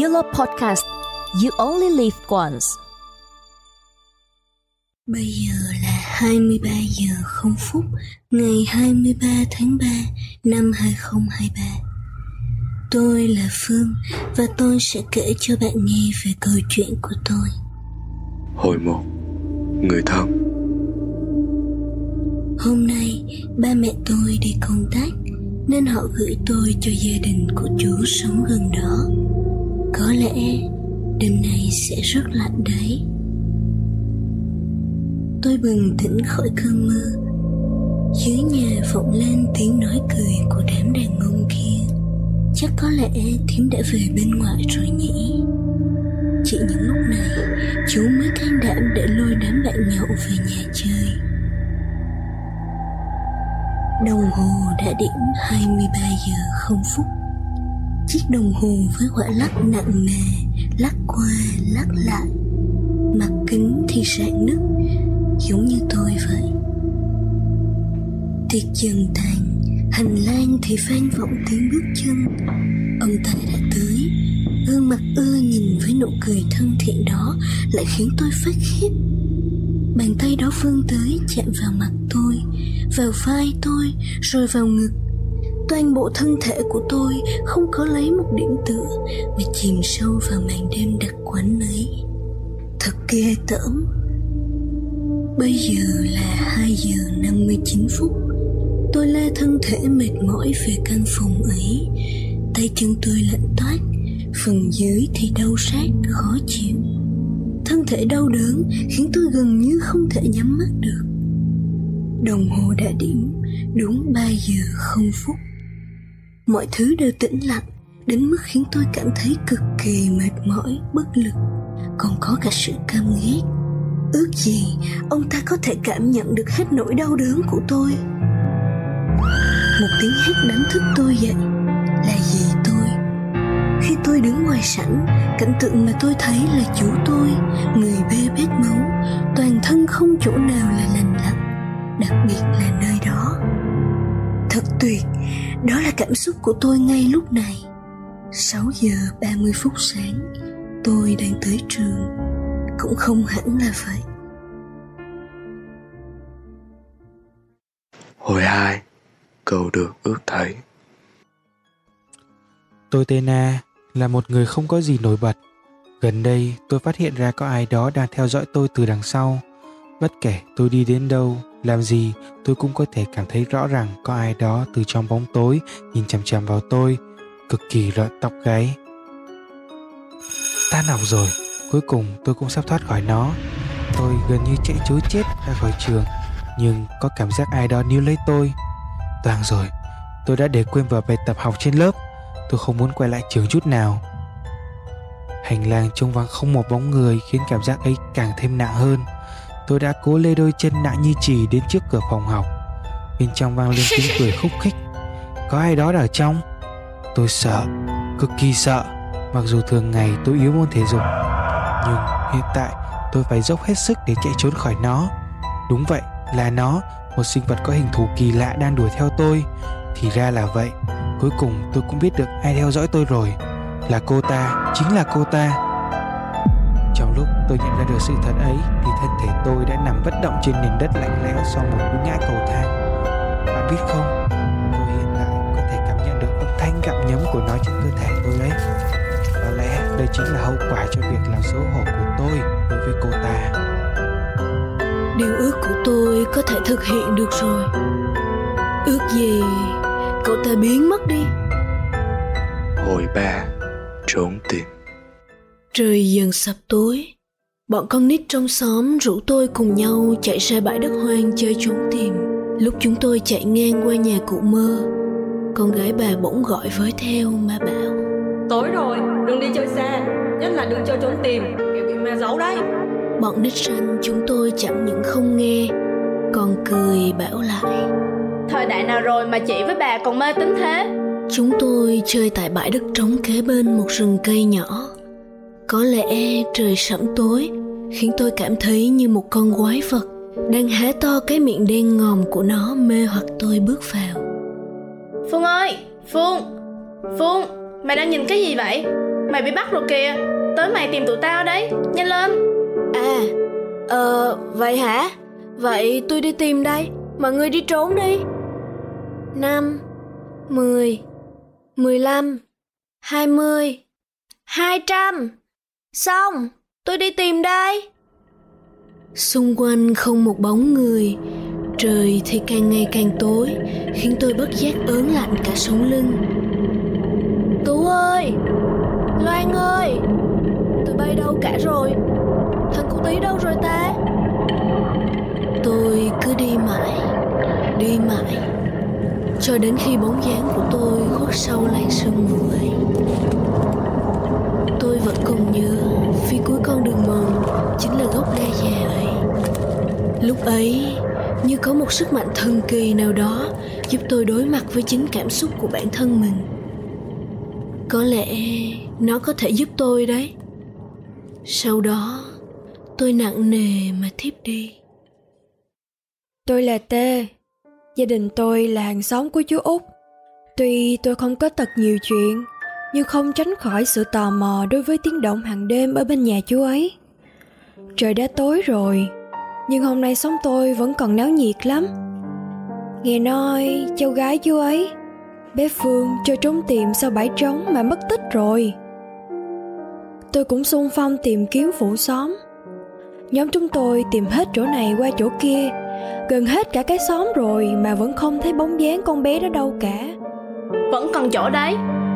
Yolo Podcast. You only live once. Bây giờ là 23 giờ 0 phút ngày 23 tháng 3 năm 2023. Tôi là Phương và tôi sẽ kể cho bạn nghe về câu chuyện của tôi. Hồi một, người thân. Hôm nay, ba mẹ tôi đi công tác nên họ gửi tôi cho gia đình của chú sống gần đó. Có lẽ đêm nay sẽ rất lạnh đấy. Tôi bừng tỉnh khỏi cơn mơ. Dưới nhà vọng lên tiếng nói cười của đám đàn ông kia. Chắc có lẽ thím đã về bên ngoài rồi nhỉ. Chỉ những lúc này, chú mới can đảm để lôi đám bạn nhậu về nhà chơi. Đồng hồ đã điểm 23 giờ 0 phút. Chiếc đồng hồ với quả lắc nặng nề, lắc qua, lắc lại. Mặt kính thì rạn nứt, giống như tôi vậy. Tiệc dần tàn, hành lang thì vang vọng tiếng bước chân. Ông ta đã tới, gương mặt ưa nhìn với nụ cười thân thiện đó lại khiến tôi phát khiếp Bàn tay đó vươn tới chạm vào mặt tôi Vào vai tôi Rồi vào ngực Toàn bộ thân thể của tôi Không có lấy một điểm tựa Mà chìm sâu vào màn đêm đặc quánh ấy. Thật ghê tởm. Bây giờ là 2 giờ 59 phút. Tôi la thân thể mệt mỏi về căn phòng ấy. Tay chân tôi lạnh toát Phần dưới thì đau sát, khó chịu. Thân thể đau đớn khiến tôi gần như không thể nhắm mắt được. Đồng hồ đã điểm đúng 3 giờ không phút mọi thứ đều tĩnh lặng, đến mức khiến tôi cảm thấy cực kỳ mệt mỏi, bất lực. Còn có cả sự căm ghét. Ước gì ông ta có thể cảm nhận được hết nỗi đau đớn của tôi. Một tiếng hét đánh thức tôi dậy. Là gì tôi? Khi tôi đứng ngoài sảnh, cảnh tượng mà tôi thấy là chú tôi, người bê bết máu, toàn thân không chỗ nào là lành lặn, đặc biệt là nơi đó. Thật tuyệt! Đó là cảm xúc của tôi ngay lúc này 6 giờ 30 phút sáng tôi đang tới trường cũng không hẳn là vậy Hồi hai, cầu được ước thấy. Tôi tên A, là một người không có gì nổi bật. Gần đây tôi phát hiện ra có ai đó đang theo dõi tôi từ đằng sau. Bất kể tôi đi đến đâu, làm gì, tôi cũng có thể cảm thấy rõ ràng có ai đó từ trong bóng tối nhìn chằm chằm vào tôi, cực kỳ rợn tóc gáy. Tan học rồi, cuối cùng tôi cũng sắp thoát khỏi nó. Tôi gần như chạy chối chết ra khỏi trường, nhưng có cảm giác ai đó níu lấy tôi. Toàn rồi, tôi đã để quên vào bài tập học trên lớp tôi không muốn quay lại trường chút nào hành lang trông vắng không một bóng người khiến cảm giác ấy càng thêm nặng hơn tôi đã cố lê đôi chân nặng như chì đến trước cửa phòng học. Bên trong vang lên tiếng cười khúc khích. Có ai đó ở trong? Tôi sợ cực kỳ sợ. Mặc dù thường ngày tôi yếu môn thể dục nhưng hiện tại tôi phải dốc hết sức để chạy trốn khỏi nó. Đúng vậy là nó một sinh vật có hình thù kỳ lạ đang đuổi theo tôi. Thì ra là vậy Cuối cùng tôi cũng biết được ai theo dõi tôi rồi. Là cô ta, chính là cô ta. Trong lúc tôi nhận ra được sự thật ấy Thì thân thể tôi bất động trên nền đất lạnh lẽo Sau một cú ngã cầu thang. Bạn biết không? Tôi hiện tại có thể cảm nhận được âm thanh gặm nhấm của nó trên cơ thể tôi đấy Có lẽ đây chính là hậu quả cho việc làm xấu hổ của tôi đối với cô ta. Điều ước của tôi có thể thực hiện được rồi. Ước gì cậu ta biến mất đi. Hồi ba, trốn tìm. Trời dần sập tối Bọn con nít trong xóm rủ tôi cùng nhau chạy ra bãi đất hoang chơi trốn tìm. Lúc chúng tôi chạy ngang qua nhà cụ mơ Con gái bà bỗng gọi với theo mà bảo. Tối rồi, đừng đi chơi xa Nhất là đừng chơi trốn tìm Kiểu bị ma giấu đấy. Bọn nít xanh chúng tôi chẳng những không nghe Còn cười bảo lại. Thời đại nào rồi mà chị với bà còn mê tính thế? Chúng tôi chơi tại bãi đất trống kế bên một rừng cây nhỏ Có lẽ trời sẫm tối Khiến tôi cảm thấy như một con quái vật Đang há to cái miệng đen ngòm của nó mê hoặc tôi bước vào. Phương ơi Phương Phương Mày đang nhìn cái gì vậy? Mày bị bắt rồi kìa. Tới mày tìm tụi tao đấy Nhanh lên. À Ờ vậy hả? Vậy tôi đi tìm đây Mọi người đi trốn đi. Năm mười mười lăm hai mươi hai trăm Xong, Tôi đi tìm đây. Xung quanh không một bóng người, Trời thì càng ngày càng tối, Khiến tôi bất giác ớn lạnh cả sống lưng. Tú ơi! Loan ơi! Tôi bay đâu cả rồi? Thằng cụ tí đâu rồi ta? Tôi cứ đi mãi Đi mãi, Cho đến khi bóng dáng của tôi khuất sâu làn sương mù ấy Tôi vẫn còn nhớ Phía cuối con đường mòn Chính là gốc đa già ấy Lúc ấy Như có một sức mạnh thần kỳ nào đó Giúp tôi đối mặt với chính cảm xúc của bản thân mình Có lẽ Nó có thể giúp tôi đấy Sau đó Tôi nặng nề mà thiếp đi Tôi là T. Gia đình tôi là hàng xóm của chú Út. Tuy tôi không có tật nhiều chuyện, nhưng không tránh khỏi sự tò mò đối với tiếng động hàng đêm ở bên nhà chú ấy. Trời đã tối rồi, nhưng hôm nay sống tôi vẫn còn náo nhiệt lắm. Nghe nói cháu gái chú ấy, bé Phương cho trốn tìm sau bãi trống mà mất tích rồi. Tôi cũng xung phong tìm kiếm phủ xóm. Nhóm chúng tôi tìm hết chỗ này qua chỗ kia gần hết cả cái xóm rồi mà vẫn không thấy bóng dáng con bé đó đâu cả Vẫn còn chỗ đấy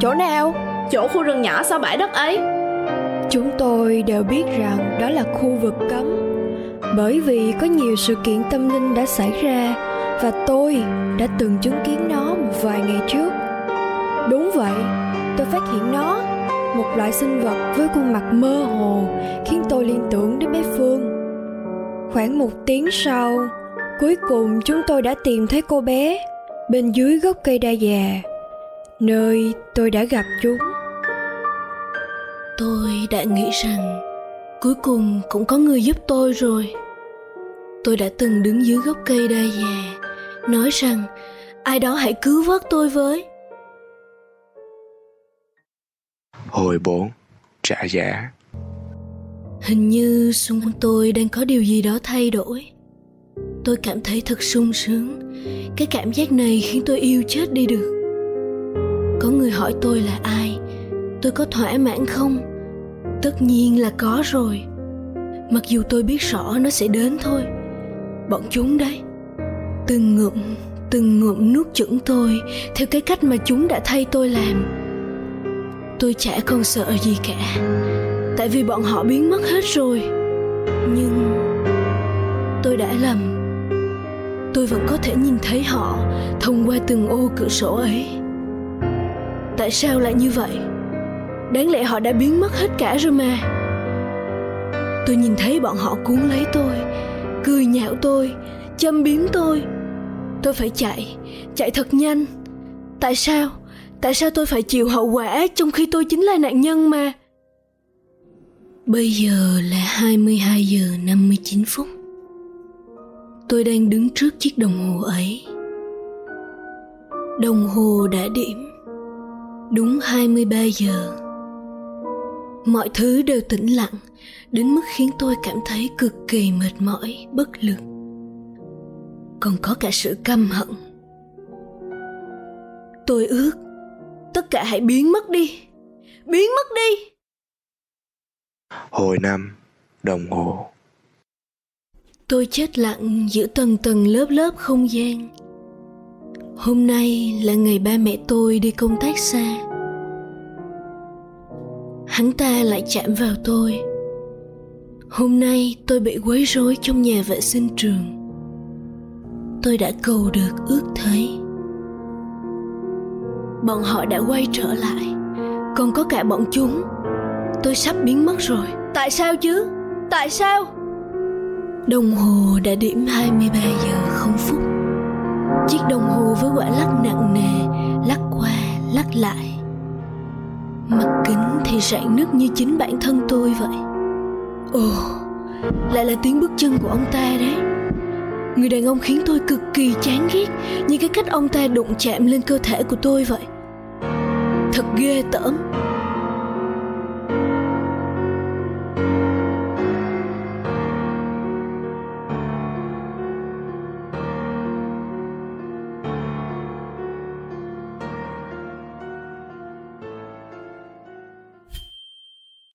chỗ nào? Chỗ khu rừng nhỏ sau bãi đất ấy. Chúng tôi đều biết rằng đó là khu vực cấm. Bởi vì có nhiều sự kiện tâm linh đã xảy ra và tôi đã từng chứng kiến nó một vài ngày trước. Đúng vậy, tôi phát hiện nó, một loại sinh vật với khuôn mặt mơ hồ, khiến tôi liên tưởng đến bé phương. Khoảng một tiếng sau, cuối cùng chúng tôi đã tìm thấy cô bé bên dưới gốc cây đa già nơi tôi đã gặp chúng. Tôi đã nghĩ rằng Cuối cùng cũng có người giúp tôi rồi. Tôi đã từng đứng dưới gốc cây đa già Nói rằng Ai đó hãy cứu vớt tôi với. Hồi 4 Trả giá. Hình như xung quanh tôi đang có điều gì đó thay đổi. Tôi cảm thấy thật sung sướng. Cái cảm giác này khiến tôi yêu chết đi được người hỏi tôi là ai? Tôi có thỏa mãn không? Tất nhiên là có rồi. Mặc dù tôi biết rõ nó sẽ đến thôi. Bọn chúng đấy. Từng ngụm Từng ngụm nuốt chửng tôi Theo cái cách mà chúng đã thay tôi làm. Tôi chả còn sợ gì cả. Tại vì bọn họ biến mất hết rồi. Nhưng Tôi đã lầm. Tôi vẫn có thể nhìn thấy họ Thông qua từng ô cửa sổ ấy. Tại sao lại như vậy? Đáng lẽ họ đã biến mất hết cả rồi mà. Tôi nhìn thấy bọn họ cuốn lấy tôi, Cười nhạo tôi, Châm biếm tôi. Tôi phải chạy Chạy thật nhanh. Tại sao? Tại sao tôi phải chịu hậu quả Trong khi tôi chính là nạn nhân mà? Bây giờ là 22 giờ 59 phút. Tôi đang đứng trước chiếc đồng hồ ấy. Đồng hồ đã điểm. Đúng 23 giờ. Mọi thứ đều tĩnh lặng đến mức khiến tôi cảm thấy cực kỳ mệt mỏi bất lực. Còn có cả sự căm hận. Tôi ước tất cả hãy biến mất đi biến mất đi. Hồi 5 Đồng hồ. Tôi chết lặng giữa tầng tầng lớp lớp không gian hôm nay là ngày ba mẹ tôi đi công tác xa. Hắn ta lại chạm vào tôi. Hôm nay tôi bị quấy rối trong nhà vệ sinh trường. Tôi đã cầu được ước thấy. Bọn họ đã quay trở lại. Còn có cả bọn chúng. Tôi sắp biến mất rồi. Tại sao chứ? Tại sao? Đồng hồ đã điểm 23 giờ không phút đồng quả lắc nặng nề, lắc qua, lắc lại. Mặt kính thì rạn nứt như chính bản thân tôi vậy. Ồ, lại là tiếng bước chân của ông ta đấy. Người đàn ông khiến tôi cực kỳ chán ghét như cái cách ông ta đụng chạm lên cơ thể của tôi vậy. Thật ghê tởm.